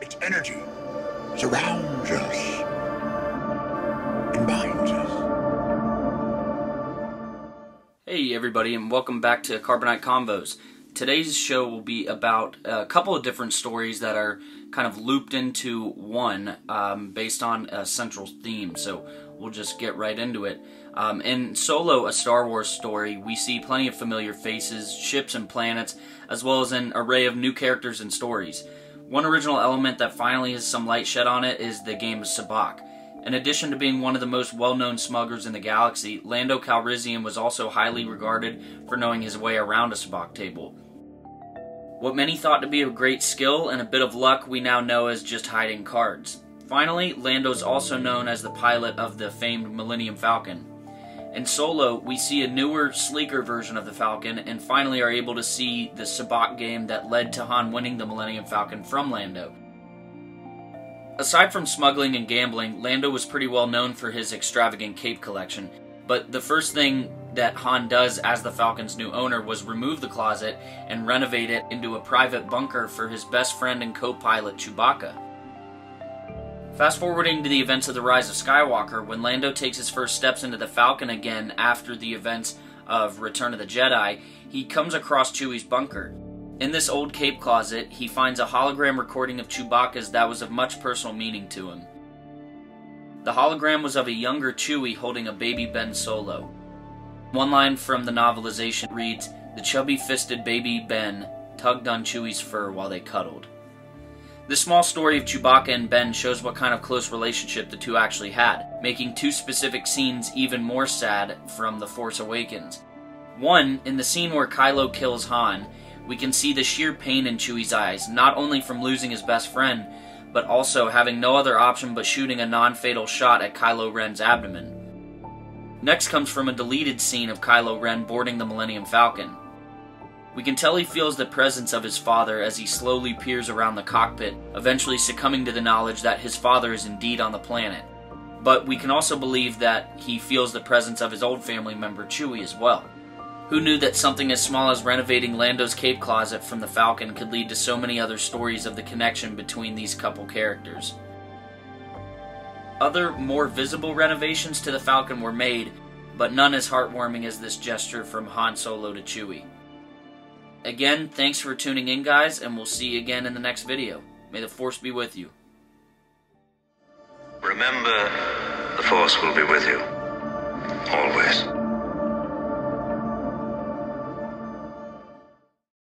Its energy surrounds us and binds us. Hey everybody and welcome back to Carbonite Combos. Today's show will be about a couple of different stories that are kind of looped into one um, based on a central theme. So we'll just get right into it. Um, in Solo, a Star Wars story, we see plenty of familiar faces, ships, and planets, as well as an array of new characters and stories. One original element that finally has some light shed on it is the game of Sabacc. In addition to being one of the most well-known smugglers in the galaxy, Lando Calrissian was also highly regarded for knowing his way around a sabacc table. What many thought to be a great skill and a bit of luck we now know as just hiding cards. Finally, Lando is also known as the pilot of the famed Millennium Falcon. In Solo, we see a newer, sleeker version of the Falcon and finally are able to see the sabacc game that led to Han winning the Millennium Falcon from Lando. Aside from smuggling and gambling, Lando was pretty well known for his extravagant cape collection. But the first thing that Han does as the Falcon's new owner was remove the closet and renovate it into a private bunker for his best friend and co pilot Chewbacca. Fast forwarding to the events of The Rise of Skywalker, when Lando takes his first steps into the Falcon again after the events of Return of the Jedi, he comes across Chewie's bunker. In this old cape closet, he finds a hologram recording of Chewbacca's that was of much personal meaning to him. The hologram was of a younger Chewie holding a baby Ben Solo. One line from the novelization reads, The chubby fisted baby Ben tugged on Chewie's fur while they cuddled. This small story of Chewbacca and Ben shows what kind of close relationship the two actually had, making two specific scenes even more sad from The Force Awakens. One, in the scene where Kylo kills Han, we can see the sheer pain in Chewie's eyes, not only from losing his best friend, but also having no other option but shooting a non fatal shot at Kylo Ren's abdomen. Next comes from a deleted scene of Kylo Ren boarding the Millennium Falcon. We can tell he feels the presence of his father as he slowly peers around the cockpit, eventually succumbing to the knowledge that his father is indeed on the planet. But we can also believe that he feels the presence of his old family member Chewie as well. Who knew that something as small as renovating Lando's cape closet from the Falcon could lead to so many other stories of the connection between these couple characters? Other, more visible renovations to the Falcon were made, but none as heartwarming as this gesture from Han Solo to Chewie. Again, thanks for tuning in, guys, and we'll see you again in the next video. May the Force be with you. Remember, the Force will be with you. Always.